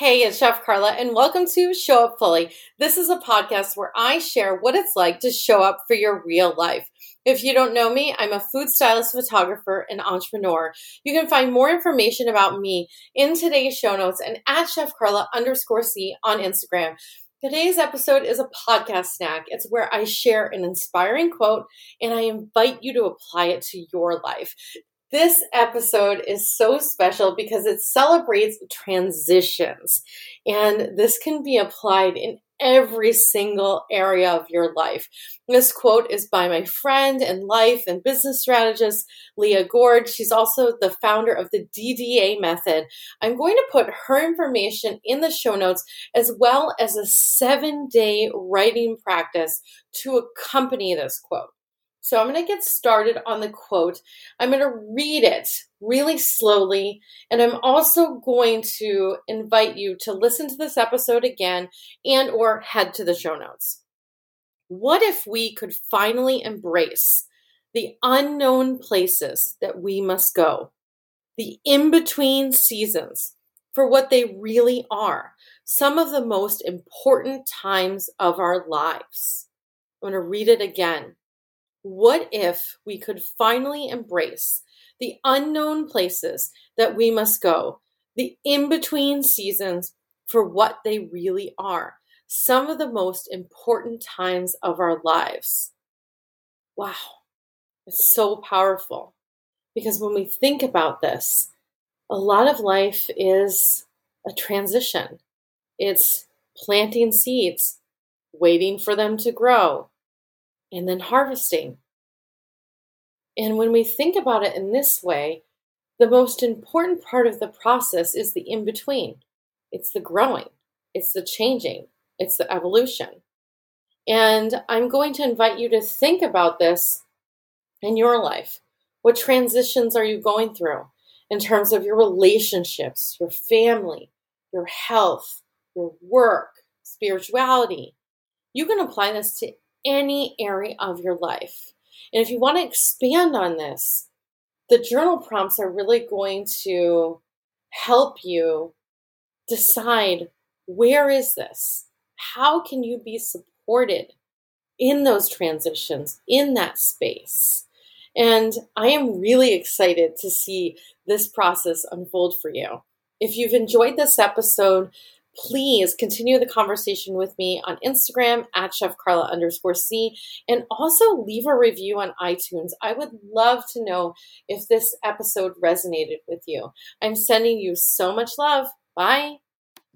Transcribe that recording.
Hey, it's Chef Carla, and welcome to Show Up Fully. This is a podcast where I share what it's like to show up for your real life. If you don't know me, I'm a food stylist, photographer, and entrepreneur. You can find more information about me in today's show notes and at Chef Carla underscore C on Instagram. Today's episode is a podcast snack. It's where I share an inspiring quote and I invite you to apply it to your life. This episode is so special because it celebrates transitions, and this can be applied in every single area of your life. This quote is by my friend and life and business strategist, Leah Goard. She's also the founder of the DDA method. I'm going to put her information in the show notes as well as a seven day writing practice to accompany this quote. So I'm going to get started on the quote. I'm going to read it really slowly, and I'm also going to invite you to listen to this episode again and or head to the show notes. What if we could finally embrace the unknown places that we must go, the in-between seasons for what they really are, some of the most important times of our lives. I'm going to read it again. What if we could finally embrace the unknown places that we must go, the in between seasons for what they really are, some of the most important times of our lives? Wow, it's so powerful. Because when we think about this, a lot of life is a transition. It's planting seeds, waiting for them to grow, and then harvesting. And when we think about it in this way, the most important part of the process is the in between. It's the growing, it's the changing, it's the evolution. And I'm going to invite you to think about this in your life. What transitions are you going through in terms of your relationships, your family, your health, your work, spirituality? You can apply this to any area of your life. And if you want to expand on this, the journal prompts are really going to help you decide where is this? How can you be supported in those transitions, in that space? And I am really excited to see this process unfold for you. If you've enjoyed this episode, please continue the conversation with me on Instagram at Chef Carla underscore C and also leave a review on iTunes. I would love to know if this episode resonated with you. I'm sending you so much love. Bye.